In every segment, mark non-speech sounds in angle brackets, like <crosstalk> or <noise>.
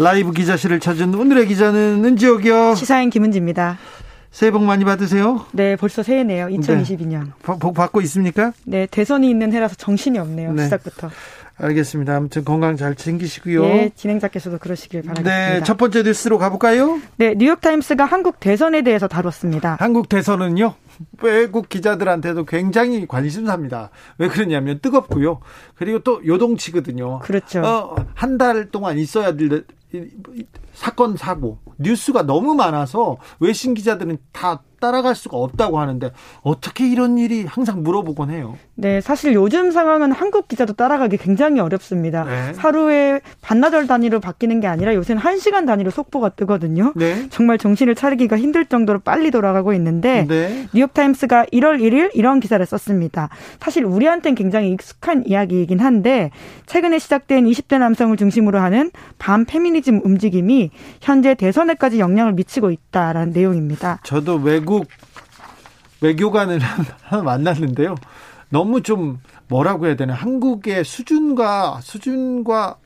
라이브 기자실을 찾은 오늘의 기자는 은지옥이요. 시사인 김은지입니다. 새해 복 많이 받으세요. 네, 벌써 새해네요. 2022년. 네. 복 받고 있습니까? 네, 대선이 있는 해라서 정신이 없네요. 네. 시작부터. 알겠습니다. 아무튼 건강 잘 챙기시고요. 네, 진행자께서도 그러시길 바라겠습니다. 네, 첫 번째 뉴스로 가볼까요? 네, 뉴욕타임스가 한국 대선에 대해서 다뤘습니다. 한국 대선은요, 외국 기자들한테도 굉장히 관심사입니다. 왜 그러냐면 뜨겁고요. 그리고 또 요동치거든요. 그렇죠. 어, 한 달 동안 있어야 될 사건 사고 뉴스가 너무 많아서 외신 기자들은 다 따라갈 수가 없다고 하는데 어떻게 이런 일이 항상 물어보곤 해요. 네, 사실 요즘 상황은 한국 기자도 따라가기 굉장히 어렵습니다. 네. 하루에 반나절 단위로 바뀌는 게 아니라 요새는 한 시간 단위로 속보가 뜨거든요. 네. 정말 정신을 차리기가 힘들 정도로 빨리 돌아가고 있는데 네. 뉴욕타임스가 1월 1일 이런 기사를 썼습니다. 사실 우리한테는 굉장히 익숙한 이야기이긴 한데 최근에 시작된 20대 남성을 중심으로 하는 반 페미니즘 움직임이 현재 대선에까지 영향을 미치고 있다라는 내용입니다. 저도 외국 외교관을 <laughs> 만났는데요. 너무 좀 뭐라고 해야 되나 한국의 수준과 수준과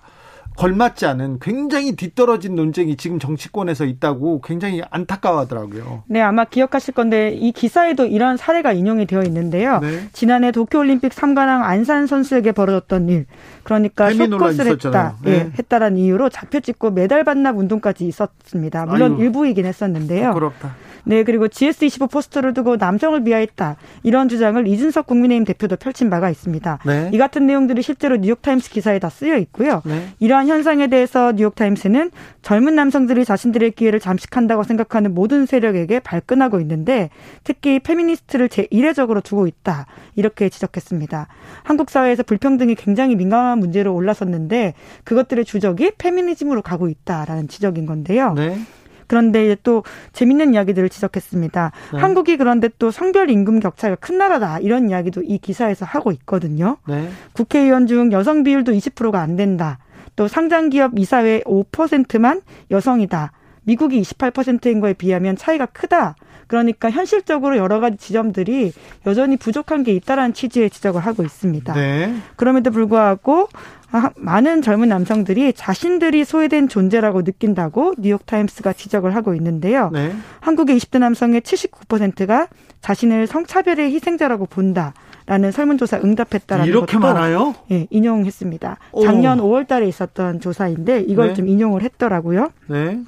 걸맞지 않은 굉장히 뒤떨어진 논쟁이 지금 정치권에서 있다고 굉장히 안타까워하더라고요. 네, 아마 기억하실 건데 이 기사에도 이런 사례가 인용이 되어 있는데요. 네. 지난해 도쿄올림픽 3관왕 안산 선수에게 벌어졌던 일, 그러니까 쇼컷을 했다, 네. 예, 했다라는 이유로 잡혀 찍고 메달 반납 운동까지 있었습니다. 물론 아유, 일부이긴 했었는데요. 부끄럽다. 네, 그리고 GS25 포스터를 두고 남성을 비하했다. 이런 주장을 이준석 국민의힘 대표도 펼친 바가 있습니다. 네. 이 같은 내용들이 실제로 뉴욕타임스 기사에 다 쓰여 있고요. 네. 이러한 현상에 대해서 뉴욕타임스는 젊은 남성들이 자신들의 기회를 잠식한다고 생각하는 모든 세력에게 발끈하고 있는데 특히 페미니스트를 제1회적으로 두고 있다. 이렇게 지적했습니다. 한국 사회에서 불평등이 굉장히 민감한 문제로 올라섰는데 그것들의 주적이 페미니즘으로 가고 있다라는 지적인 건데요. 네. 그런데 또 재밌는 이야기들을 지적했습니다. 네. 한국이 그런데 또 성별 임금 격차가 큰 나라다 이런 이야기도 이 기사에서 하고 있거든요. 네. 국회의원 중 여성 비율도 20%가 안 된다. 또 상장기업 이사회 5%만 여성이다. 미국이 28%인 거에 비하면 차이가 크다. 그러니까 현실적으로 여러 가지 지점들이 여전히 부족한 게 있다라는 취지의 지적을 하고 있습니다. 네. 그럼에도 불구하고 많은 젊은 남성들이 자신들이 소외된 존재라고 느낀다고 뉴욕타임스가 지적을 하고 있는데요. 네. 한국의 20대 남성의 79%가 자신을 성차별의 희생자라고 본다. 라는 설문조사 응답했다라는 이렇게 많아요? 예, 인용했습니다. 작년 오. 5월 달에 있었던 조사인데 이걸 네. 좀 인용을 했더라고요. 네.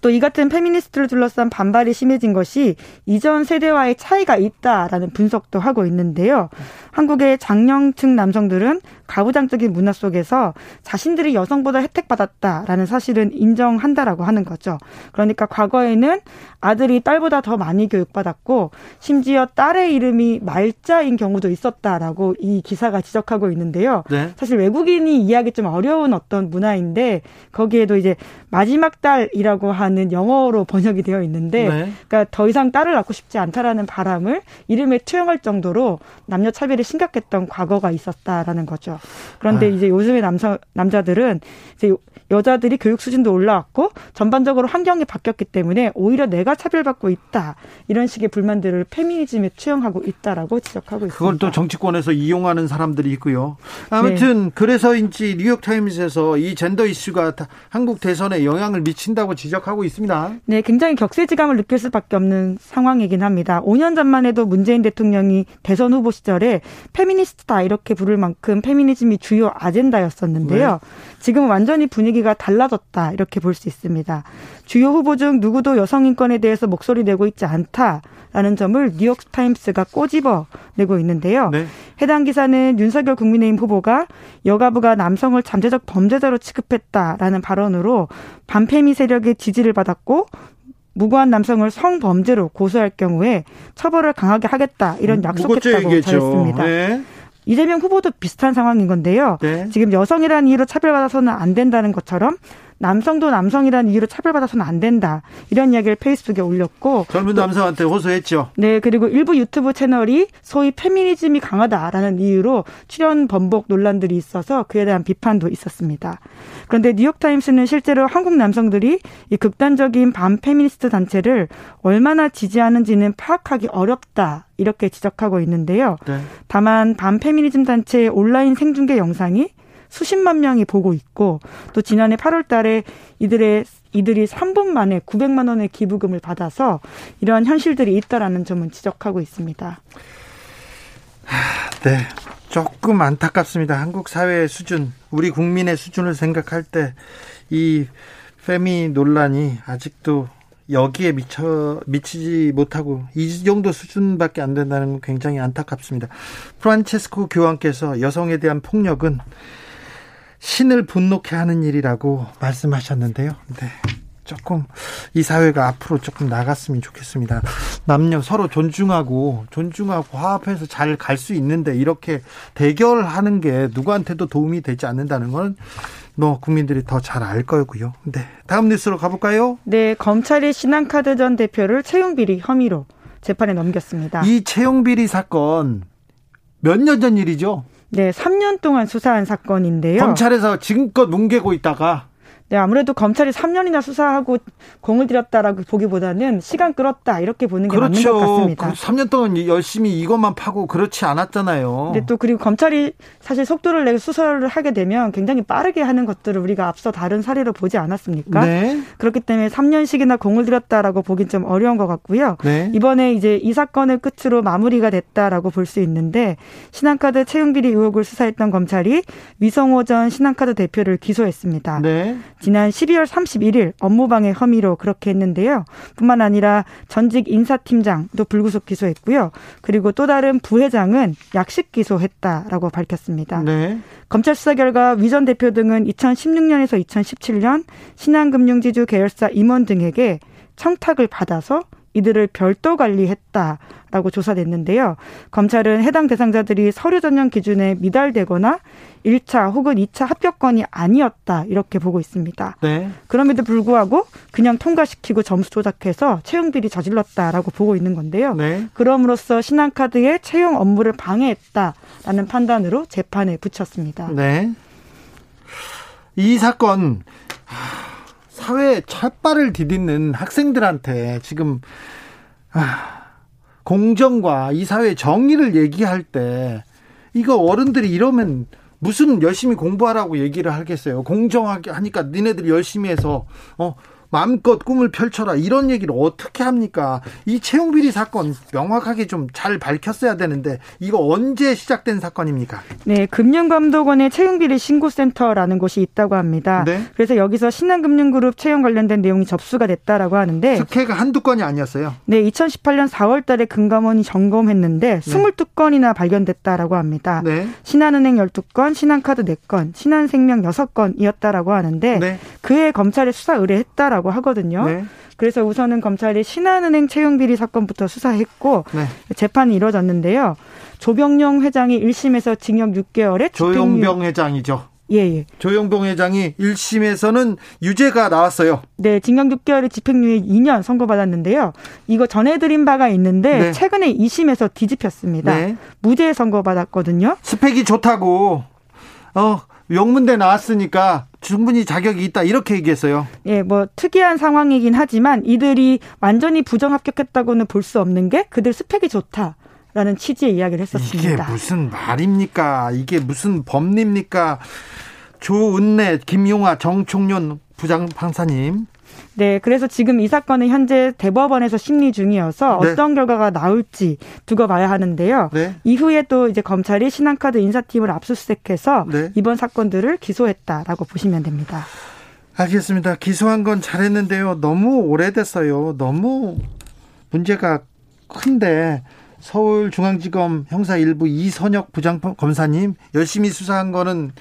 또 이 같은 페미니스트를 둘러싼 반발이 심해진 것이 이전 세대와의 차이가 있다라는 분석도 하고 있는데요. 한국의 장년층 남성들은 가부장적인 문화 속에서 자신들이 여성보다 혜택받았다라는 사실은 인정한다라고 하는 거죠. 그러니까 과거에는 아들이 딸보다 더 많이 교육받았고 심지어 딸의 이름이 말자인 경우도 있었다라고 이 기사가 지적하고 있는데요. 네. 사실 외국인이 이해하기 좀 어려운 어떤 문화인데 거기에도 이제 마지막 딸이라고 하는 영어로 번역이 되어 있는데 네. 그러니까 더 이상 딸을 낳고 싶지 않다라는 바람을 이름에 투영할 정도로 남녀 차별이 심각했던 과거가 있었다라는 거죠. 그런데 아. 이제 요즘의 남성 남자들은 이제 여자들이 교육 수준도 올라왔고 전반적으로 환경이 바뀌었기 때문에 오히려 내가 차별받고 있다 이런 식의 불만들을 페미니즘에 투영하고 있다라고 지적하고 있습니다. 그걸 또 정치권에서 이용하는 사람들이 있고요. 아무튼 네. 그래서인지 뉴욕 타임스에서 이 젠더 이슈가 한국 대선에 영향을 미친다고 지적하고 있습니다. 네, 굉장히 격세지감을 느낄 수밖에 없는 상황이긴 합니다. 5년 전만 해도 문재인 대통령이 대선 후보 시절에 페미니스트다 이렇게 부를 만큼 페미니즘이 주요 아젠다였었는데요. 네. 지금 완전히 분위기가 달라졌다 이렇게 볼 수 있습니다. 주요 후보 중 누구도 여성 인권에 대해서 목소리 내고 있지 않다라는 점을 뉴욕 타임스가 꼬집어 내고 있는데요. 네. 해당 기사는 윤석열 국민의힘 후보가 여가부가 남성을 잠재적 범죄자로 취급했다라는 발언으로 반페미 세력의 지지를 받았고 무고한 남성을 성범죄로 고소할 경우에 처벌을 강하게 하겠다 이런 음, 약속했다고 전했습니다. 네. 이재명 후보도 비슷한 상황인 건데요. 네. 지금 여성이라는 이유로 차별받아서는 안 된다는 것처럼 남성도 남성이라는 이유로 차별받아서는 안 된다. 이런 이야기를 페이스북에 올렸고 젊은 남성한테 호소했죠. 네, 그리고 일부 유튜브 채널이 소위 페미니즘이 강하다라는 이유로 출연 번복 논란들이 있어서 그에 대한 비판도 있었습니다. 그런데 뉴욕타임스는 실제로 한국 남성들이 이 극단적인 반페미니스트 단체를 얼마나 지지하는지는 파악하기 어렵다. 이렇게 지적하고 있는데요. 네. 다만 반페미니즘 단체의 온라인 생중계 영상이 수십만 명이 보고 있고 또 지난해 8월 달에 이들의 이들이 3분 만에 900만 원의 기부금을 받아서 이러한 현실들이 있다라는 점은 지적하고 있습니다. 네. 조금 안타깝습니다. 한국 사회의 수준, 우리 국민의 수준을 생각할 때 이 페미 논란이 아직도 여기에 미쳐 미치지 못하고 이 정도 수준밖에 안 된다는 건 굉장히 안타깝습니다. 프란체스코 교황께서 여성에 대한 폭력은 신을 분노케 하는 일이라고 말씀하셨는데요. 네. 조금 이 사회가 앞으로 조금 나갔으면 좋겠습니다. 남녀 서로 존중하고 존중하고 화합해서 잘 갈 수 있는데 이렇게 대결하는 게 누구한테도 도움이 되지 않는다는 건뭐 국민들이 더 잘 알 거고요. 네. 다음 뉴스로 가볼까요? 네, 검찰이 신한카드 전 대표를 채용 비리 혐의로 재판에 넘겼습니다. 이 채용 비리 사건 몇 년 전 일이죠? 네, 3년 동안 수사한 사건인데요. 검찰에서 지금껏 뭉개고 있다가 네, 아무래도 검찰이 3년이나 수사하고 공을 들였다라고 보기보다는 시간 끌었다 이렇게 보는 게 그렇죠. 맞는 것 같습니다. 그 3년 동안 열심히 이것만 파고 그렇지 않았잖아요. 네, 또 그리고 검찰이 사실 속도를 내고 수사를 하게 되면 굉장히 빠르게 하는 것들을 우리가 앞서 다른 사례로 보지 않았습니까? 네. 그렇기 때문에 3년씩이나 공을 들였다라고 보긴 좀 어려운 것 같고요. 네. 이번에 이제 이 사건을 끝으로 마무리가 됐다라고 볼 수 있는데 신한카드 채용비리 의혹을 수사했던 검찰이 위성호 전 신한카드 대표를 기소했습니다. 네. 지난 12월 31일 업무방해 혐의로 그렇게 했는데요. 뿐만 아니라 전직 인사팀장도 불구속 기소했고요. 그리고 또 다른 부회장은 약식 기소했다라고 밝혔습니다. 네. 검찰 수사 결과 위전 대표 등은 2016년에서 2017년 신한금융지주 계열사 임원 등에게 청탁을 받아서 이들을 별도 관리했다라고 조사됐는데요. 검찰은 해당 대상자들이 서류 전형 기준에 미달되거나 1차 혹은 2차 합격권이 아니었다 이렇게 보고 있습니다. 네. 그럼에도 불구하고 그냥 통과시키고 점수 조작해서 채용 비리 저질렀다라고 보고 있는 건데요. 네. 그럼으로써 신한카드의 채용 업무를 방해했다라는 판단으로 재판에 붙였습니다. 네. 이 사건 사회 첫발을 디딛는 학생들한테 지금 아, 공정과 이 사회 정의를 얘기할 때 이거 어른들이 이러면 무슨 열심히 공부하라고 얘기를 하겠어요. 공정하게 하니까 니네들이 열심히 해서 어 마음껏 꿈을 펼쳐라 이런 얘기를 어떻게 합니까? 이 채용 비리 사건 명확하게 좀 잘 밝혔어야 되는데 이거 언제 시작된 사건입니까? 네, 금융감독원의 채용 비리 신고센터라는 곳이 있다고 합니다. 네? 그래서 여기서 신한금융그룹 채용 관련된 내용이 접수가 됐다라고 하는데 특혜가 한두 건이 아니었어요. 네, 2018년 4월달에 금감원이 점검했는데 네. 22건이나 발견됐다라고 합니다. 네. 신한은행 12건, 신한카드 4건, 신한생명 6건이었다라고 하는데 네. 그해 검찰에 수사 의뢰했다라고 있다라고 하거든요. 네. 그래서 우선은 검찰이 신한은행 채용 비리 사건부터 수사했고 네. 재판이 이뤄졌는데요. 조병용 회장이 1심에서 징역 6개월에 조용병 회장이죠. 예, 예. 조영봉 회장이 1심에서는 유죄가 나왔어요. 네, 징역 6개월에 집행유예 2년 선고받았는데요. 이거 전해드린 바가 있는데 네. 최근에 2심에서 뒤집혔습니다. 네. 무죄 선고받았거든요. 스펙이 좋다고 어 명문대 나왔으니까 충분히 자격이 있다 이렇게 얘기했어요. 예, 뭐 특이한 상황이긴 하지만 이들이 완전히 부정 합격했다고는 볼 수 없는 게 그들 스펙이 좋다. 라는 취지의 이야기를 했었습니다. 이게 무슨 말입니까? 이게 무슨 법리입니까? 조은래, 김용화, 정총련 부장 판사님 네, 그래서 지금 이 사건은 현재 대법원에서 심리 중이어서 네. 어떤 결과가 나올지 두고 봐야 하는데요. 네. 이후에 또 이제 검찰이 신한카드 인사팀을 압수수색해서 네. 이번 사건들을 기소했다라고 보시면 됩니다. 알겠습니다. 기소한 건 잘했는데요. 너무 오래됐어요. 너무 문제가 큰데 서울중앙지검 형사 일부 이선혁 부장검사님 열심히 수사한 거는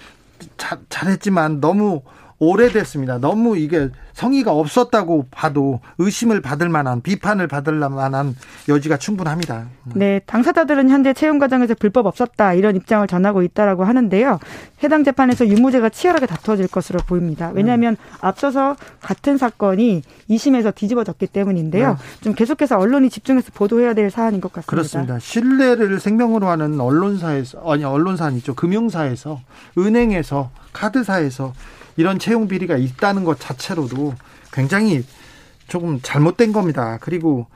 자, 잘했지만 너무 오래됐습니다. 너무 이게 성의가 없었다고 봐도 의심을 받을 만한 비판을 받을 만한 여지가 충분합니다. 네, 당사자들은 현재 채용 과정에서 불법 없었다 이런 입장을 전하고 있다라고 하는데요. 해당 재판에서 유무죄가 치열하게 다투어질 것으로 보입니다. 왜냐하면 음. 앞서서 같은 사건이 2심에서 뒤집어졌기 때문인데요. 네. 좀 계속해서 언론이 집중해서 보도해야 될 사안인 것 같습니다. 그렇습니다. 신뢰를 생명으로 하는 언론사에서 아니 언론사 아니죠 금융사에서 은행에서 카드사에서 이런 채용 비리가 있다는 것 자체로도 굉장히 조금 잘못된 겁니다. 그리고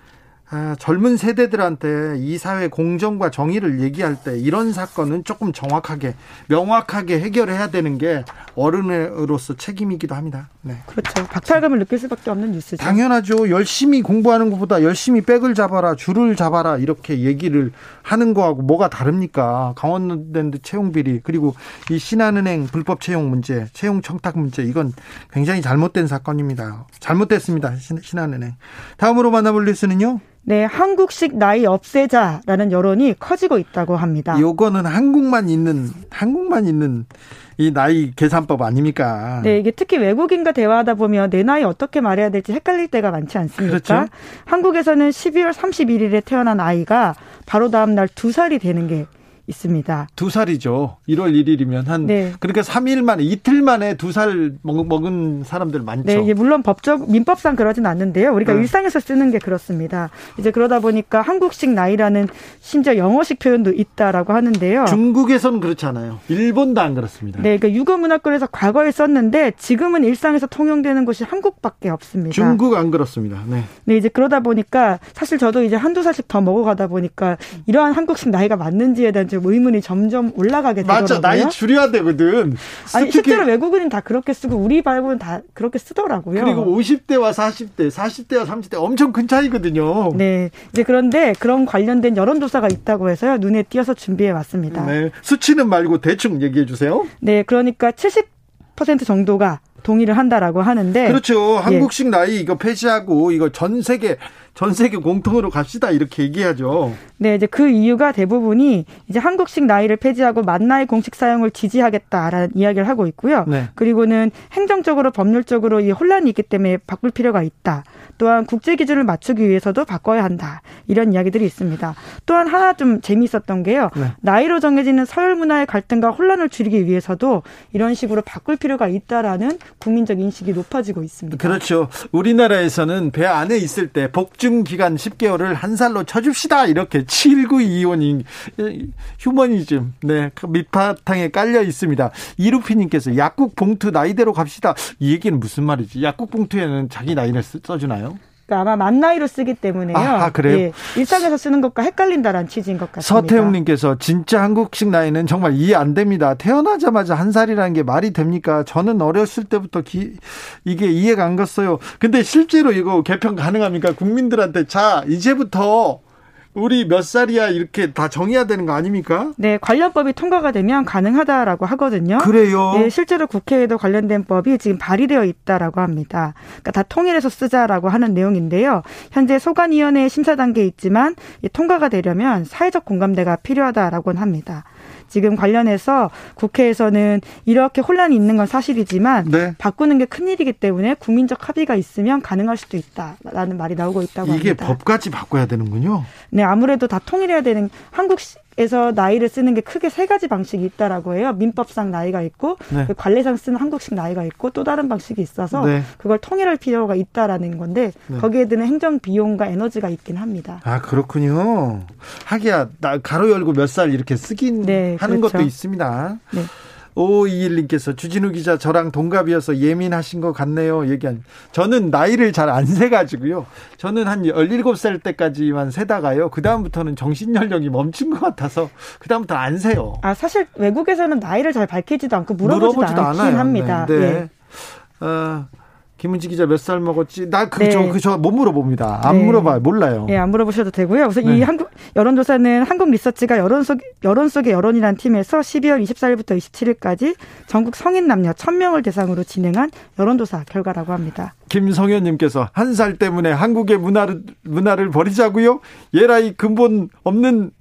아, 젊은 세대들한테 이 사회 공정과 정의를 얘기할 때 이런 사건은 조금 정확하게 명확하게 해결해야 되는 게 어른으로서 책임이기도 합니다. 네. 그렇죠. 박탈감을 느낄 수밖에 없는 뉴스죠. 당연하죠. 열심히 공부하는 것보다 열심히 백을 잡아라, 줄을 잡아라 이렇게 얘기를 하는 거하고 뭐가 다릅니까? 강원랜드 채용 비리 그리고 이 신한은행 불법 채용 문제, 채용 청탁 문제 이건 굉장히 잘못된 사건입니다. 잘못됐습니다. 신 한은행. 다음으로 만나볼 뉴스는요. 네, 한국식 나이 없애자라는 여론이 커지고 있다고 합니다. 요거는 한국만 있는 한국만 있는 이 나이 계산법 아닙니까? 네, 이게 특히 외국인과 대화하다 보면 내 나이 어떻게 말해야 될지 헷갈릴 때가 많지 않습니까? 그렇죠? 한국에서는 12월 31일에 태어난 아이가 바로 다음 날 두 살이 되는 게 있습니다. 두 살이죠. 1월 1일이면 한 네. 그러니까 3일 만에 이틀 만에 두 살 먹은 사람들 많죠. 네, 이게 물론 법적 민법상 그러진 않는데요. 우리가 네. 일상에서 쓰는 게 그렇습니다. 이제 그러다 보니까 한국식 나이라는 심지어 영어식 표현도 있다라고 하는데요. 중국에서는 그렇지 않아요. 일본도 안 그렇습니다. 네, 그러니까 유교문학권에서 과거에 썼는데 지금은 일상에서 통용되는 곳이 한국밖에 없습니다. 중국 안 그렇습니다. 네. 네, 이제 그러다 보니까 사실 저도 이제 한두 살씩 더 먹어가다 보니까 이러한 한국식 나이가 맞는지에 대한 좀 의문이 점점 올라가게 되더라고요. 맞죠. 나이 줄여야 되거든. 아니 실제로 외국인은 다 그렇게 쓰고 우리 말고는 다 그렇게 쓰더라고요. 그리고 50대와 40대, 40대와 30대 엄청 큰 차이거든요. 네. 이제 그런데 그런 관련된 여론조사가 있다고 해서요. 눈에 띄어서 준비해 왔습니다. 네. 수치는 말고 대충 얘기해 주세요. 네. 그러니까 70% 정도가 동의를 한다라고 하는데 그렇죠. 한국식 예. 나이 이거 폐지하고 이거 전 세계 전 세계 공통으로 갑시다 이렇게 얘기하죠. 네, 이제 그 이유가 대부분이 이제 한국식 나이를 폐지하고 만 나이 공식 사용을 지지하겠다라는 이야기를 하고 있고요. 네. 그리고는 행정적으로 법률적으로 이 혼란이 있기 때문에 바꿀 필요가 있다. 또한 국제 기준을 맞추기 위해서도 바꿔야 한다. 이런 이야기들이 있습니다. 또한 하나 좀 재미있었던 게요. 네. 나이로 정해지는 서열 문화의 갈등과 혼란을 줄이기 위해서도 이런 식으로 바꿀 필요가 있다라는 국민적 인식이 높아지고 있습니다. 그렇죠. 우리나라에서는 배 안에 있을 때 복중 기간 10개월을 한 살로 쳐줍시다. 이렇게 7925님 휴머니즘 네그 밑바탕에 깔려 있습니다. 이루피님께서 약국 봉투 나이대로 갑시다. 이 얘기는 무슨 말이지? 약국 봉투에는 자기 나이를 써주나요? 그러니까 아마 만 나이로 쓰기 때문에요. 아, 그래요? 예, 일상에서 쓰는 것과 헷갈린다라는 취지인 것 같습니다. 서태웅님께서 진짜 한국식 나이는 정말 이해 안 됩니다. 태어나자마자 한 살이라는 게 말이 됩니까? 저는 어렸을 때부터 기, 이게 이해가 안 갔어요. 근데 실제로 이거 개편 가능합니까? 국민들한테 자 이제부터 우리 몇 살이야 이렇게 다 정해야 되는 거 아닙니까? 네, 관련법이 통과가 되면 가능하다라고 하거든요. 그래요? 네, 실제로 국회에도 관련된 법이 지금 발의되어 있다라고 합니다. 그러니까 다 통일해서 쓰자라고 하는 내용인데요. 현재 소관위원회 심사 단계에 있지만 통과가 되려면 사회적 공감대가 필요하다라고는 합니다. 지금 관련해서 국회에서는 이렇게 혼란이 있는 건 사실이지만 네. 바꾸는 게 큰일이기 때문에 국민적 합의가 있으면 가능할 수도 있다라는 말이 나오고 있다고 이게 합니다. 이게 법까지 바꿔야 되는군요. 네, 아무래도 다 통일해야 되는 한국 에서 나이를 쓰는 게 크게 세 가지 방식이 있다라고 해요. 민법상 나이가 있고 네. 그 관례상 쓰는 한국식 나이가 있고 또 다른 방식이 있어서 네. 그걸 통일할 필요가 있다라는 건데 네. 거기에 드는 행정 비용과 에너지가 있긴 합니다. 아 그렇군요. 하기야 나 가로 열고 몇 살 이렇게 쓰긴 네, 하는 그렇죠. 것도 있습니다. 네. 5521님께서 주진우 기자 저랑 동갑이어서 예민하신 것 같네요. 얘기한. 저는 나이를 잘 안 세가지고요. 저는 한 17살 때까지만 세다가요. 그다음부터는 정신연령이 멈춘 것 같아서 그다음부터 안 세요. 아, 사실 외국에서는 나이를 잘 밝히지도 않고 물어보지도, 물어보지도 않긴 않아요. 합니다. 네. 네. 예. 어, 김은지 기자 몇 살 먹었지? 나 그저 네. 그저 못 물어봅니다. 안 네. 물어봐요. 몰라요. 예, 네, 안 물어보셔도 되고요. 그래서 네. 이 한국 여론조사는 한국 리서치가 여론 속 여론 속의 여론이라는 팀에서 12월 24일부터 27일까지 전국 성인 남녀 1000명을 대상으로 진행한 여론조사 결과라고 합니다. 김성현 님께서 한 살 때문에 한국의 문화를 문화를 버리자고요? 예라이 근본 없는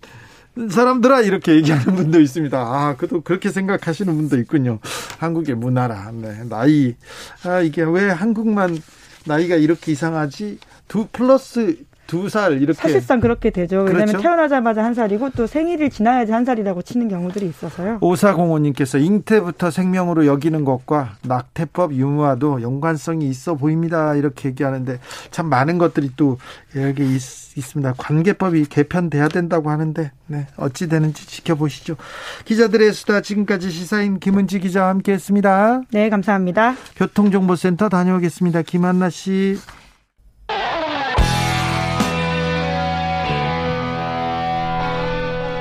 사람들아 이렇게 얘기하는 분도 있습니다. 아, 그도 그렇게 생각하시는 분도 있군요. 한국의 문화라. 네, 나이. 아, 이게 왜 한국만 나이가 이렇게 이상하지? 두 플러스 두 살 이렇게 사실상 그렇게 되죠. 왜냐하면 그렇죠? 태어나자마자 한 살이고 또 생일을 지나야지 한 살이라고 치는 경우들이 있어서요. 오사공호님께서 잉태부터 생명으로 여기는 것과 낙태법 유무와도 연관성이 있어 보입니다. 이렇게 얘기하는데 참 많은 것들이 또 여기 있, 습니다 관계법이 개편돼야 된다고 하는데 네, 어찌 되는지 지켜보시죠. 기자들의 수다 지금까지 시사인 김은지 기자와 함께했습니다. 네, 감사합니다. 교통정보센터 다녀오겠습니다. 김한나 씨.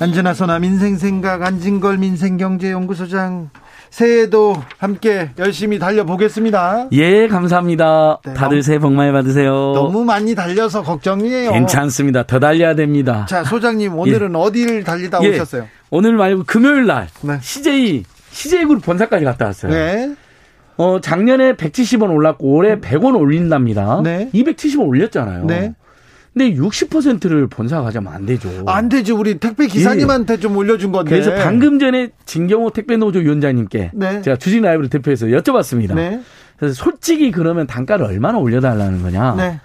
안진아 소나 민생생각 안진걸 민생경제연구소장 새해도 함께 열심히 달려보겠습니다. 예, 감사합니다. 네, 다들 새해 복 많이 받으세요. 너무 많이 달려서 걱정이에요. 괜찮습니다. 더 달려야 됩니다. 자, 소장님 오늘은 예. 어디를 달리다 예. 오셨어요? 오늘 말고 금요일 날 네. CJ CJ 그룹 본사까지 갔다 왔어요. 네. 어, 작년에 170원 올랐고 올해 100원 올린답니다. 네. 270원 올렸잖아요. 네. 근데 60%를 본사 가져면 안 되죠. 안 되죠. 우리 택배 기사님한테 예. 좀 올려준 건데. 그래서 방금 전에 진경호 택배노조 위원장님께 네. 제가 주진 라이브를 대표해서 여쭤봤습니다. 네. 그래서 솔직히 그러면 단가를 얼마나 올려달라는 거냐. 네.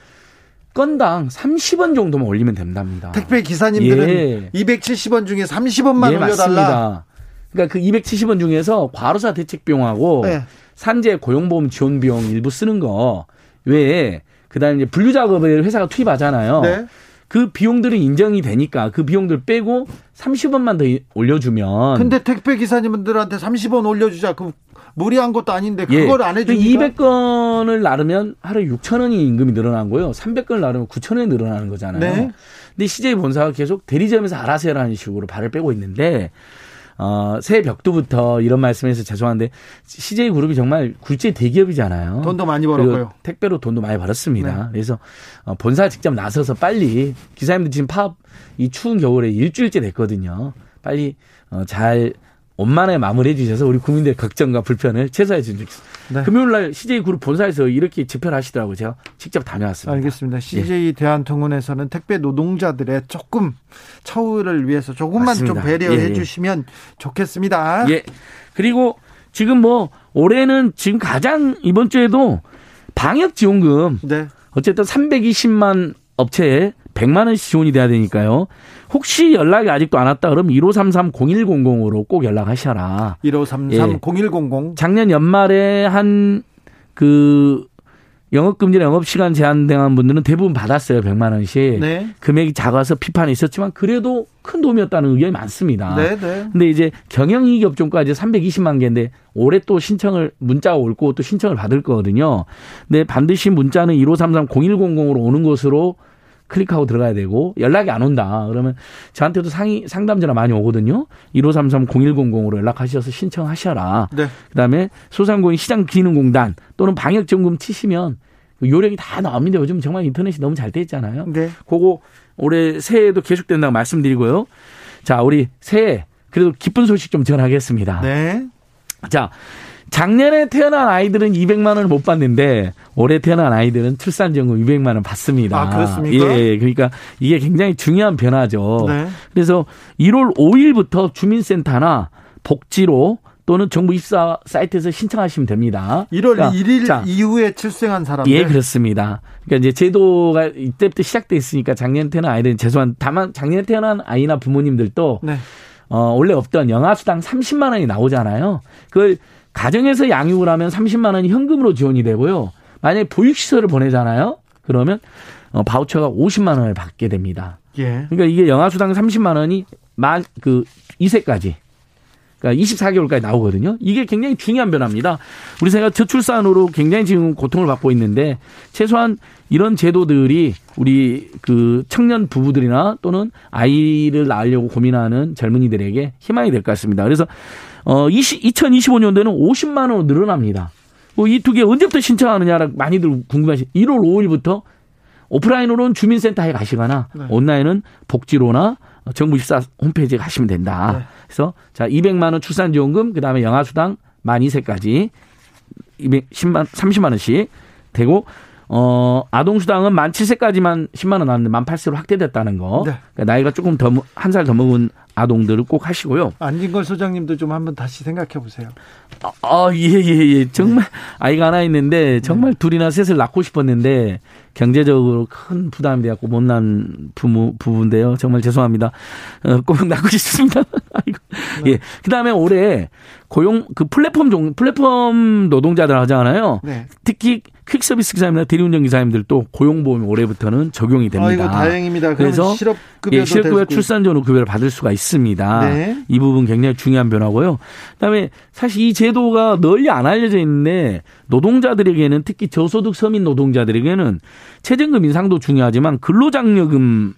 건당 30원 정도만 올리면 된답니다. 택배 기사님들은 예. 270원 중에 30원만 예, 올려달라. 맞습니다. 그러니까 그 270원 중에서 과로사 대책 비용하고 네. 산재 고용보험 지원 비용 일부 쓰는 거 외에 그다음에 이제 분류 작업을 회사가 투입하잖아요. 네. 그 비용들이 인정이 되니까 그 비용들 빼고 30원만 더 올려주면. 근데 택배 기사님들한테 30원 올려주자. 그 무리한 것도 아닌데 예. 그걸 예. 안 해주니까. 200건을 나르면 하루에 6천 원이 임금이 늘어난 거예요. 300건을 나르면 9천 원이 늘어나는 거잖아요. 네. 근데 CJ 본사가 계속 대리점에서 알아서 해라는 식으로 발을 빼고 있는데 어, 새 벽두부터 이런 말씀해서 죄송한데 CJ 그룹이 정말 굴제 대기업이잖아요. 돈도 많이 벌었고요. 택배로 돈도 많이 벌었습니다. 네. 그래서 어, 본사 직접 나서서 빨리 기사님들 지금 파업 이 추운 겨울에 일주일째 됐거든요. 빨리 어, 잘 원만하게 마무리해 주셔서 우리 국민들의 걱정과 불편을 최소화해 주십시오. 네. 금요일 날 CJ 그룹 본사에서 이렇게 집회를 하시더라고요. 제가 직접 다녀왔습니다. 알겠습니다. CJ 예. 대한통운에서는 택배 노동자들의 조금 처우를 위해서 조금만 맞습니다. 좀 배려해 예, 예. 주시면 좋겠습니다. 예. 그리고 지금 뭐 올해는 지금 가장 이번 주에도 방역 지원금 네. 어쨌든 320만 업체에 100만 원씩 지원이 돼야 되니까요. 혹시 연락이 아직도 안 왔다 그러면 1533-0100으로 꼭 연락하셔라. 1533-0100. 예. 작년 연말에 한 그 영업금지나 영업시간 제한당한 분들은 대부분 받았어요. 100만 원씩. 네. 금액이 작아서 비판이 있었지만 그래도 큰 도움이었다는 의견이 많습니다. 네, 네. 근데 이제 경영이익 업종까지 320만 개인데 올해 또 신청을 문자가 올 거고 또 신청을 받을 거거든요. 근데 반드시 문자는 1533-0100으로 오는 것으로 클릭하고 들어가야 되고 연락이 안 온다. 그러면 저한테도 상의 상담 전화 많이 오거든요. 1533-0100으로 연락하셔서 신청하셔라. 네. 그다음에 소상공인 시장기능공단 또는 방역점검 치시면 그 요령이 다 나옵니다. 요즘 정말 인터넷이 너무 잘 돼 있잖아요. 네. 그거 올해 새해에도 계속된다고 말씀드리고요. 자, 우리 새해 그래도 기쁜 소식 좀 전하겠습니다. 네. 자, 작년에 태어난 아이들은 200만 원을 못 받는데 올해 태어난 아이들은 출산지원금 200만 원 받습니다. 아, 그렇습니까? 예, 그러니까 이게 굉장히 중요한 변화죠. 네. 그래서 1월 5일부터 주민센터나 복지로 또는 정부 입사 사이트에서 신청하시면 됩니다. 1월 그러니까 1일 자, 이후에 출생한 사람들. 예, 그렇습니다. 그러니까 이제 제도가 이때부터 시작돼 있으니까 작년 태어난 아이들은 죄송한 다만 작년에 태어난 아이나 부모님들도 네. 어, 원래 없던 영아수당 30만 원이 나오잖아요. 그걸 가정에서 양육을 하면 30만 원이 현금으로 지원이 되고요. 만약에 보육시설을 보내잖아요. 그러면 어, 바우처가 50만 원을 받게 됩니다. 예. 그러니까 이게 영아수당 30만 원이 만 그 2세까지 그러니까 24개월까지 나오거든요. 이게 굉장히 중요한 변화입니다. 우리 사회가 저출산으로 굉장히 지금 고통을 받고 있는데 최소한 이런 제도들이 우리 그 청년 부부들이나 또는 아이를 낳으려고 고민하는 젊은이들에게 희망이 될 것 같습니다. 그래서 어 20, 2025년도에는 50만 원으로 늘어납니다. 뭐 이 두 개 언제부터 신청하느냐라 많이들 궁금하시. 1월 5일부터 오프라인으로는 주민센터에 가시거나 네. 온라인은 복지로나 정부 24 홈페이지에 가시면 된다. 네. 그래서 자 200만 원 출산지원금 그다음에 영아수당 만 2세까지 210만 30만 원씩 되고 어, 아동수당은 만 7세까지만 10만 원 나왔는데 만 8세로 확대됐다는 거. 네. 그러니까 나이가 조금 더, 한 살 더 먹은 아동들을 꼭 하시고요. 안진걸 소장님도 좀 한번 다시 생각해 보세요. 아, 아, 예, 예, 예. 정말 네. 아이가 하나 있는데 정말 네. 둘이나 셋을 낳고 싶었는데 경제적으로 큰 부담이 되었고 못난 부모, 부부인데요. 정말 죄송합니다. 어, 꼭 낳고 싶습니다. <laughs> 아이고. 네. 예. 그 다음에 올해 고용, 그 플랫폼 종, 플랫폼 노동자들 하잖아요. 네. 특히 퀵서비스 기사님이나 대리운전 기사님들도 고용보험이 올해부터는 적용이 됩니다. 아이고, 다행입니다. 그래서 실업급여 예, 실업급여 출산전후 급여를 받을 수가 있습니다. 네. 이 부분 굉장히 중요한 변화고요. 그다음에 사실 이 제도가 널리 안 알려져 있는데 노동자들에게는 특히 저소득 서민 노동자들에게는 최저임금 인상도 중요하지만 근로장려금이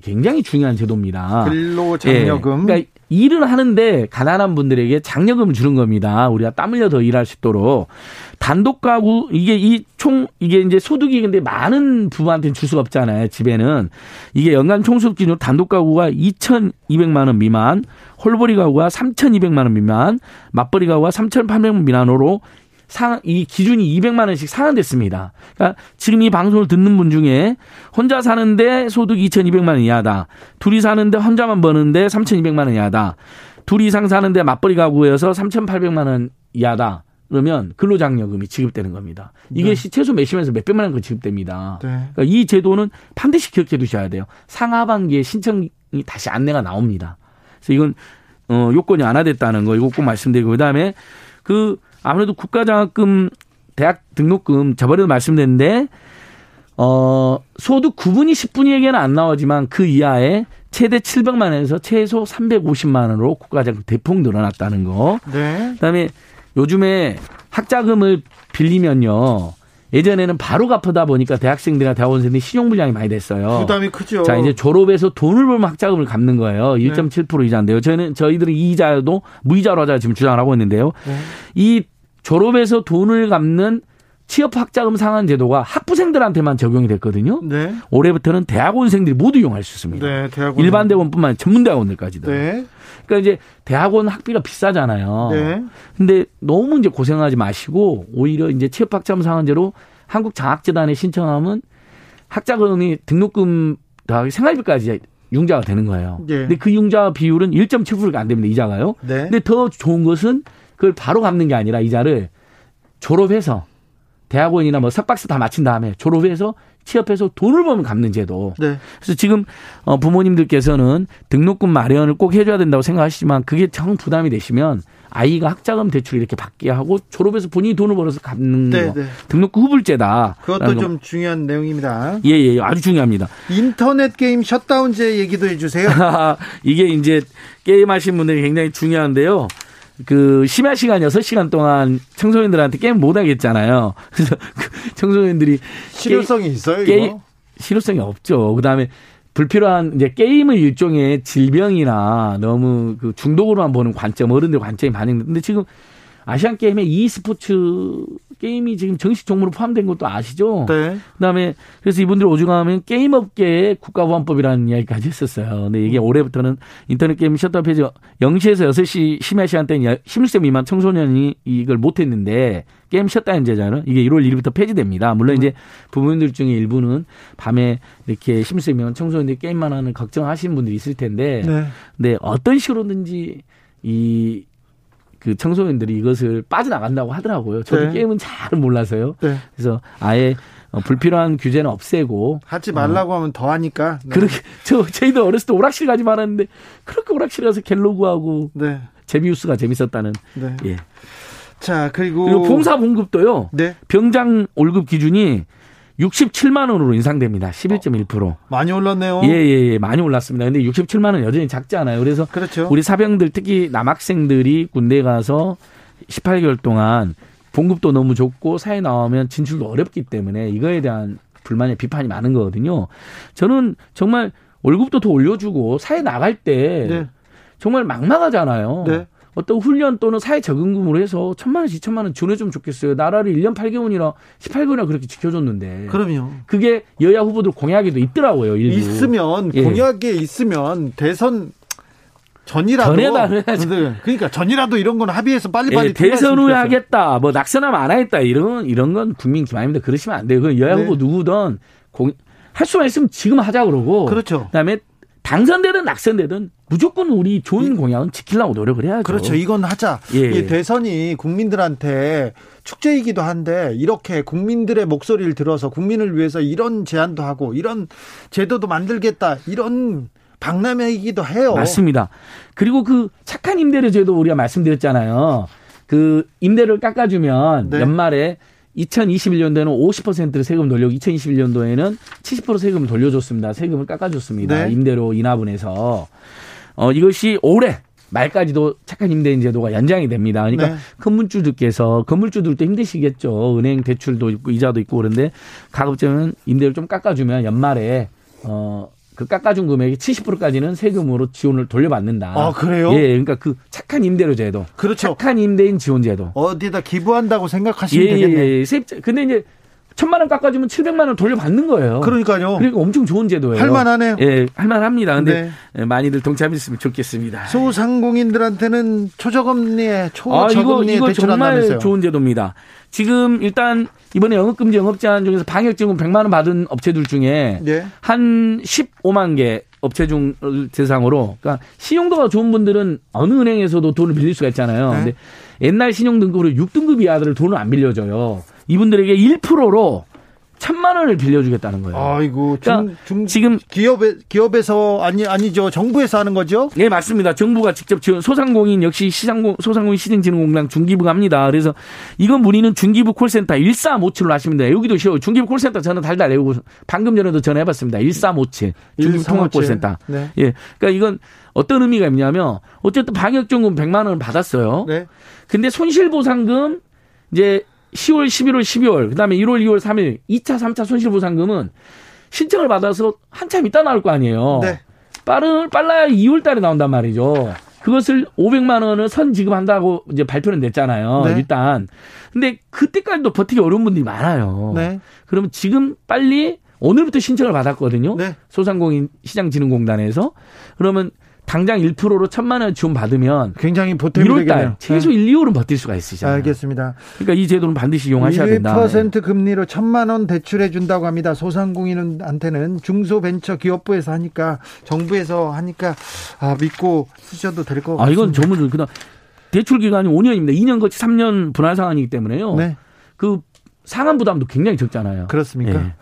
굉장히 중요한 제도입니다. 근로장려금. 예, 그러니까 일을 하는데 가난한 분들에게 장려금을 주는 겁니다. 우리가 땀 흘려 더 일할 수 있도록 단독 가구 이게 이 총 이게 이제 소득이 근데 많은 부부한테는 줄 수가 없잖아요. 집에는 이게 연간 총수득 기준 단독 가구가 2,200만 원 미만, 홀벌이 가구가 3,200만 원 미만, 맞벌이 가구가 3,800만 원 미만으로 상, 이 기준이 200만 원씩 상한됐습니다. 그러니까 지금 이 방송을 듣는 분 중에 혼자 사는데 소득 2,200만 원 이하다. 둘이 사는데 혼자만 버는데 3,200만 원 이하다. 둘 이상 사는데 맞벌이 가구여서 3,800만 원 이하다. 그러면 근로장려금이 지급되는 겁니다. 이게 네. 최소 몇십에서 몇백만 원그 지급됩니다. 네. 그러니까 이 제도는 반드시 기억해 두셔야 돼요. 상하반기에 신청이 다시 안내가 나옵니다. 그래서 이건 어 요건이 완화됐다는 거 이거 꼭 말씀드리고 그다음에 그 아무래도 국가장학금 대학 등록금 저번에도 말씀드렸는데 어 소득 9분위 10분위에게는 안 나오지만 그 이하에 최대 700만 원에서 최소 350만 원으로 국가장학금 대폭 늘어났다는 거. 네. 그다음에 요즘에 학자금을 빌리면요. 예전에는 바로 갚아다 보니까 대학생들이나 대학원생들이 신용불량이 많이 됐어요. 부담이 크죠. 자, 이제 졸업해서 돈을 벌면 학자금을 갚는 거예요. 1.7% 네. 이자인데요. 저희는, 저희들은 이 이자도 무이자로 하자 지금 주장을 하고 있는데요. 네. 이 졸업해서 돈을 갚는 취업 학자금 상한 제도가 학부생들한테만 적용이 됐거든요. 네. 올해부터는 대학원생들이 모두 이용할 수 있습니다. 네, 대학원. 일반 대학원뿐만 아니라 전문 대학원들까지도. 네. 그러니까 이제 대학원 학비가 비싸잖아요. 네. 근데 너무 이제 고생하지 마시고 오히려 이제 취업 학자금 상한제로 한국 장학재단에 신청하면 학자금이 등록금 더하기 생활비까지 융자가 되는 거예요. 네. 근데 그 융자 비율은 1.7%가 안 됩니다. 이자가요. 네. 근데 더 좋은 것은 그걸 바로 갚는 게 아니라 이자를 졸업해서 대학원이나 뭐 석박사 다 마친 다음에 졸업해서 취업해서 돈을 벌면 갚는 제도. 네. 그래서 지금 어 부모님들께서는 등록금 마련을 꼭 해줘야 된다고 생각하시지만 그게 정 부담이 되시면 아이가 학자금 대출 이렇게 받게 하고 졸업해서 본인이 돈을 벌어서 갚는 네, 거. 네. 등록금 후불제다. 그것도 좀 중요한 내용입니다. 예, 예, 아주 중요합니다. 인터넷 게임 셧다운제 얘기도 해주세요. <laughs> 이게 이제 게임 하신 분들이 굉장히 중요한데요. 그 심야 시간 6시간 동안 청소년들한테 게임 못 하겠잖아요. <laughs> 그래서 그 청소년들이 실효성이 게임, 있어요, 이거? 게임, 실효성이 없죠. 그다음에 불필요한 이제 게임을 일종의 질병이나 너무 그 중독으로만 보는 관점, 어른들 관점이 반영되는데 지금 아시안 게임에 e스포츠 게임이 지금 정식 종목으로 포함된 것도 아시죠? 네. 그다음에 그래서 이분들 오죽하면 게임 업계의 국가보안법이라는 이야기까지 했었어요. 근데 이게 올해부터는 인터넷 게임 셧다운 폐지 0시에서 6시 심야 시간대는 16세 미만 청소년이 이걸 못 했는데 게임 셧다운제잖아요. 이게 1월 1일부터 폐지됩니다. 물론 이제 부모님들 중에 일부는 밤에 이렇게 16세 미만 청소년들이 게임만 하는 걱정하시는 분들이 있을 텐데 네. 근데 어떤 식으로든지 이 그 청소년들이 이것을 빠져나간다고 하더라고요. 저도 네. 게임은 잘 몰라서요. 네. 그래서 아예 어, 불필요한 규제는 없애고 하지 말라고 어. 하면 더 하니까. 네. 그렇게 <laughs> 저 저희도 어렸을 때 오락실 가지 말았는데 그렇게 오락실 가서 갤로그하고 네. 제비우스가 재밌었다는. 네. 예. 자 그리고 그리고 봉사 봉급도요. 네. 병장 월급 기준이 67만 원으로 인상됩니다. 11.1%. 어, 많이 올랐네요. 예, 예, 예. 많이 올랐습니다. 근데 67만 원 여전히 작지 않아요. 그래서 그렇죠. 우리 사병들 특히 남학생들이 군대 가서 18개월 동안 봉급도 너무 좋고 사회 나오면 진출도 어렵기 때문에 이거에 대한 불만의 비판이 많은 거거든요. 저는 정말 월급도 더 올려주고 사회 나갈 때 네. 정말 막막하잖아요. 네. 어떤 훈련 또는 사회 적응금으로 해서 천만 원씩 천만 원 주내주면 좋겠어요. 나라를 1년 8개월이나 18개월이나 그렇게 지켜줬는데. 그럼요. 그게 여야 후보들 공약에도 있더라고요. 일부. 있으면 예. 공약에 있으면 대선 전이라도. 그러니까 전이라도 이런 건 합의해서 빨리빨리 예, 대선을 하겠다. 뭐 낙선하면 안 하겠다. 이런 이런 건 국민 기만입니다. 그러시면 안 돼요. 그 여야 네. 후보 누구든 공, 할 수만 있으면 지금 하자 그러고 그렇죠. 그다음에 당선되든 낙선되든 무조건 우리 좋은 공약은 지키려고 노력을 해야죠. 그렇죠. 이건 하자. 예. 대선이 국민들한테 축제이기도 한데 이렇게 국민들의 목소리를 들어서 국민을 위해서 이런 제안도 하고 이런 제도도 만들겠다. 이런 박람회이기도 해요. 맞습니다. 그리고 그 착한 임대료 제도 우리가 말씀드렸잖아요. 그 임대료를 깎아주면 네. 연말에 2021년도에는 50%를 세금 돌려고 2021년도에는 70% 세금을 돌려줬습니다. 세금을 깎아줬습니다. 네. 임대료 인하분에서 어 이것이 올해 말까지도 착한 임대인 제도가 연장이 됩니다. 그러니까 네. 건물주들께서 건물주들도 힘드시겠죠. 은행 대출도 있고 이자도 있고 그런데 가급적이면 임대를 좀 깎아주면 연말에 어 그 깎아준 금액이 70%까지는 세금으로 지원을 돌려받는다. 아 그래요? 예, 그러니까 그 착한 임대료 제도, 그렇죠. 착한 임대인 지원 제도. 어디다 기부한다고 생각하시면 예, 되겠네요. 예, 예. 근데 이제 천만 원 깎아주면 700만 원 돌려받는 거예요. 그러니까요. 그러니까 엄청 좋은 제도예요. 할만하네요. 예, 할만합니다. 근데 네. 많이들 동참했으면 좋겠습니다. 소상공인들한테는 초저금리에 초저금리에 아, 이거, 이거 정말 좋은 제도입니다. 지금 일단 이번에 영업금지 영업 제한 중에서 방역지원 100만 원 받은 업체들 중에 네. 한 15만 개 업체 중 대상으로 그러니까 신용도가 좋은 분들은 어느 은행에서도 돈을 빌릴 수가 있잖아요. 네. 근데 옛날 신용 등급으로 6등급 이하들을 돈을 안 빌려줘요. 이분들에게 1%로 천만 원을 빌려주겠다는 거예요. 아이고, 그러니까 중, 중, 지금 기업에 기업에서 아니 아니죠 정부에서 하는 거죠? 네 맞습니다. 정부가 직접 지원 소상공인 역시 시장 소상공인 시정진흥공단 중기부가 합니다. 그래서 이건 문의는 중기부 콜센터 1357로 하시면 돼요. 여기도 쉬워요. 중기부 콜센터 저는 달달 외우고 방금 전에도 전화해봤습니다. 1357 중기통합콜센터. 네. 예, 그러니까 이건 어떤 의미가 있냐면 어쨌든 방역정금 100만 원을 받았어요. 네. 근데 손실보상금 이제 10월, 11월, 12월, 그 다음에 1월, 2월, 3일, 2차, 3차 손실보상금은 신청을 받아서 한참 있다 나올 거 아니에요. 네. 빠른, 빨라야 2월 달에 나온단 말이죠. 그것을 500만 원을 선 지급한다고 이제 발표는 냈잖아요. 네. 일단. 근데 그때까지도 버티기 어려운 분들이 많아요. 네. 그러면 지금 빨리 오늘부터 신청을 받았거든요. 네. 소상공인 시장진흥공단에서. 그러면 당장 1%로 천만 원 지원 받으면 굉장히 보탬이 1월 달 최소 네. 1, 2월은 버틸 수가 있으시잖아요. 알겠습니다. 그러니까 이 제도는 반드시 이용하셔야 된다. 1% 금리로 천만 원 대출해 준다고 합니다. 소상공인한테는 중소벤처기업부에서 하니까 정부에서 하니까 아, 믿고 쓰셔도 될 것 같습니다. 아, 이건 전문 그다음 대출 기간이 5년입니다. 2년 거치 3년 분할 상환이기 때문에요. 네. 그 상환 부담도 굉장히 적잖아요. 그렇습니까? 네.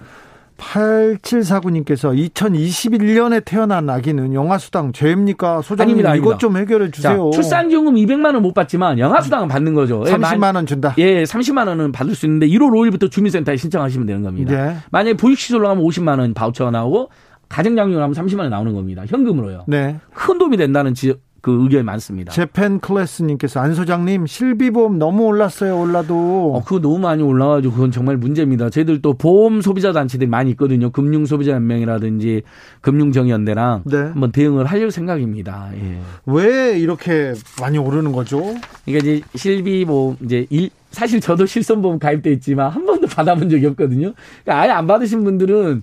8749님께서 2021년에 태어난 아기는 영아수당 죄입니까? 소장님 아닙니다, 이것 좀 해결해 주세요. 자, 출산지원금 200만 원 못 받지만 영아수당은 받는 거죠. 30만 예, 원 준다. 예, 30만 원은 받을 수 있는데 1월 5일부터 주민센터에 신청하시면 되는 겁니다. 네. 만약에 보육시설로 하면 50만 원 바우처가 나오고 가정장려로 하면 30만 원 나오는 겁니다. 현금으로요. 네. 큰 도움이 된다는 지적, 그 의견이 많습니다. 재팬 클래스님께서 안 소장님 실비보험 너무 올랐어요 올라도. 어, 그거 너무 많이 올라가지고 그건 정말 문제입니다. 저희들 또 보험 소비자 단체들이 많이 있거든요. 금융 소비자 연맹이라든지 금융정의연대랑 네. 한번 대응을 할 생각입니다. 예. 왜 이렇게 많이 오르는 거죠? 그러니까 이제 실비보험 이제 일, 사실 저도 실손보험 가입돼 있지만 한 번도 받아본 적이 없거든요. 그러니까 아예 안 받으신 분들은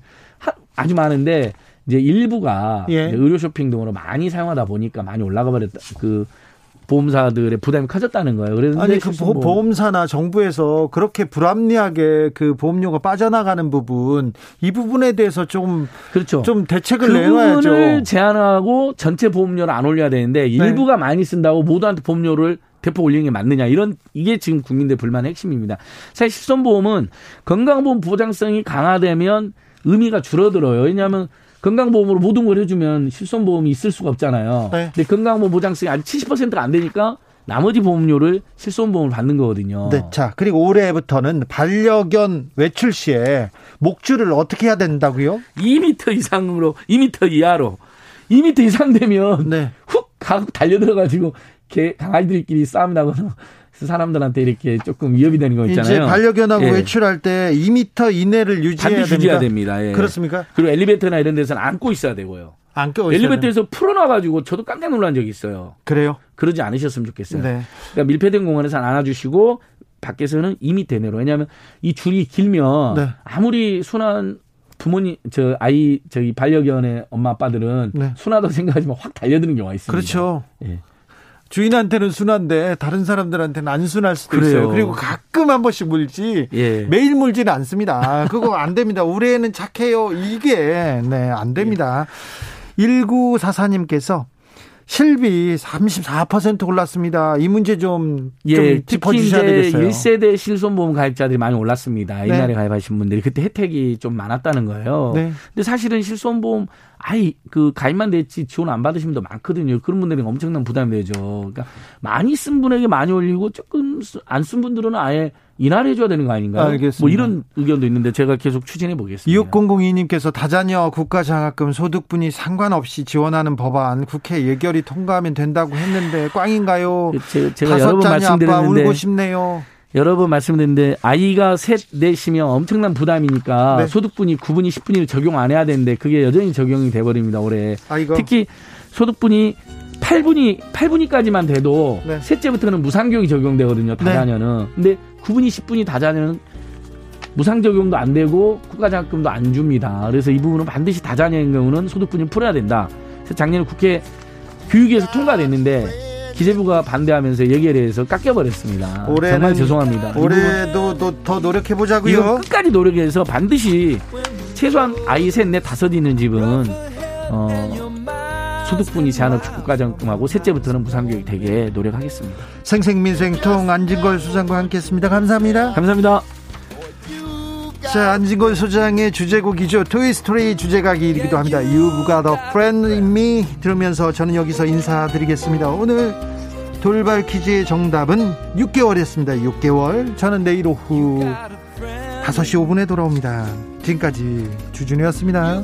아주 많은데 이제 일부가 예. 이제 의료 쇼핑 등으로 많이 사용하다 보니까 많이 올라가 버렸다. 그 보험사들의 부담이 커졌다는 거예요. 그래서 아니 그 보, 보험사나 정부에서 그렇게 불합리하게 그 보험료가 빠져나가는 부분 이 부분에 대해서 좀 그렇죠. 좀 대책을 그 내놔야죠. 부분을 제한하고 전체 보험료를 안 올려야 되는데 네. 일부가 네. 많이 쓴다고 모두한테 보험료를 대폭 올리는 게 맞느냐 이런 이게 지금 국민들 불만의 핵심입니다. 사실 실손보험은 건강보험 보장성이 강화되면 의미가 줄어들어요. 왜냐하면 건강보험으로 모든 걸 해주면 실손보험이 있을 수가 없잖아요. 네. 근데 건강보험 보장성이 아직 70%가 안 되니까 나머지 보험료를 실손보험을 받는 거거든요. 네. 자, 그리고 올해부터는 반려견 외출 시에 목줄을 어떻게 해야 된다고요? 2m 이상으로, 2m 이하로. 2m 이상 되면 네. 훅 달려들어가지고 개, 강아지들끼리 싸움 나거나 사람들한테 이렇게 조금 위협이 되는 거 있잖아요. 이제 반려견하고 예. 외출할 때 2m 이내를 유지해야 됩니다. 유지해야 됩니다. 예. 그렇습니까? 그리고 엘리베이터나 이런 데서는 안고 있어야 되고요. 안 엘리베이터에서 풀어놔가지고 저도 깜짝 놀란 적이 있어요. 그래요? 그러지 않으셨으면 좋겠어요. 네. 그러니까 밀폐된 공간에서 안아주시고 밖에서는 2미터 내로. 왜냐하면 이 줄이 길면 네. 아무리 순한 부모님 저 아이 저기 반려견의 엄마 아빠들은 네. 순하다고 생각하지만 확 달려드는 경우가 있습니다. 그렇죠. 예. 주인한테는 순한데 다른 사람들한테는 안 순할 수도 그래요. 있어요. 그리고 가끔 한 번씩 물지 예. 매일 물지는 않습니다. 그거 안 됩니다. 우리 애는 착해요. 이게 네, 안 됩니다. 예. 1944님께서 실비 34% 올랐습니다. 이 문제 좀, 예, 좀 짚어주셔야 되겠어요. 1세대 실손보험 가입자들이 많이 올랐습니다. 네. 옛날에 네. 가입하신 분들이 그때 혜택이 좀 많았다는 거예요. 네. 근데 사실은 실손보험 아이 그 가입만 됐지 지원 안 받으신 분도 많거든요. 그런 분들이 엄청난 부담이 되죠. 그러니까 많이 쓴 분에게 많이 올리고 조금 안 쓴 분들은 아예 인하해 줘야 되는 거 아닌가요? 알겠습니다. 뭐 이런 의견도 있는데 제가 계속 추진해 보겠습니다. 6002님께서 다자녀 국가장학금 소득분이 상관없이 지원하는 법안 국회 예결이 통과하면 된다고 했는데 꽝인가요? 제, 제가 여러 번 말씀드렸는데 울고 싶네요. 여러 번 말씀드렸는데 아이가 셋 넷이면 엄청난 부담이니까 네. 소득분이 9분이 10분이 적용 안 해야 되는데 그게 여전히 적용이 돼 버립니다 올해. 아이고. 특히 소득분이 8분이 8분위까지만 돼도 네. 셋째부터는 무상교육이 적용되거든요. 다자녀는. 네. 근데 9분이 10분이 다자녀는 무상 적용도 안 되고 국가장학금도 안 줍니다. 그래서 이 부분은 반드시 다자녀인 경우는 소득분을 풀어야 된다. 그래서 작년에 국회 교육에서 통과됐는데 기재부가 반대하면서 여기에 대해서 깎여버렸습니다. 정말 죄송합니다. 올해도 더 노력해 보자고요. 끝까지 노력해서 반드시 최소한 아이 셋, 넷, 다섯 있는 집은 어, 소득분이 제한을 축구과정금하고 셋째부터는 무상교육 되게 노력하겠습니다. 생생민생통 안진걸 수장과 함께했습니다. 감사합니다. 감사합니다. 자, 안진걸 소장의 주제곡이죠. 토이스토리 주제곡이기도 합니다. You've got a friend in me 들으면서 저는 여기서 인사드리겠습니다. 오늘 돌발 퀴즈의 정답은 6개월이었습니다. 6개월. 저는 내일 오후 5시 5분에 돌아옵니다. 지금까지 주준이었습니다.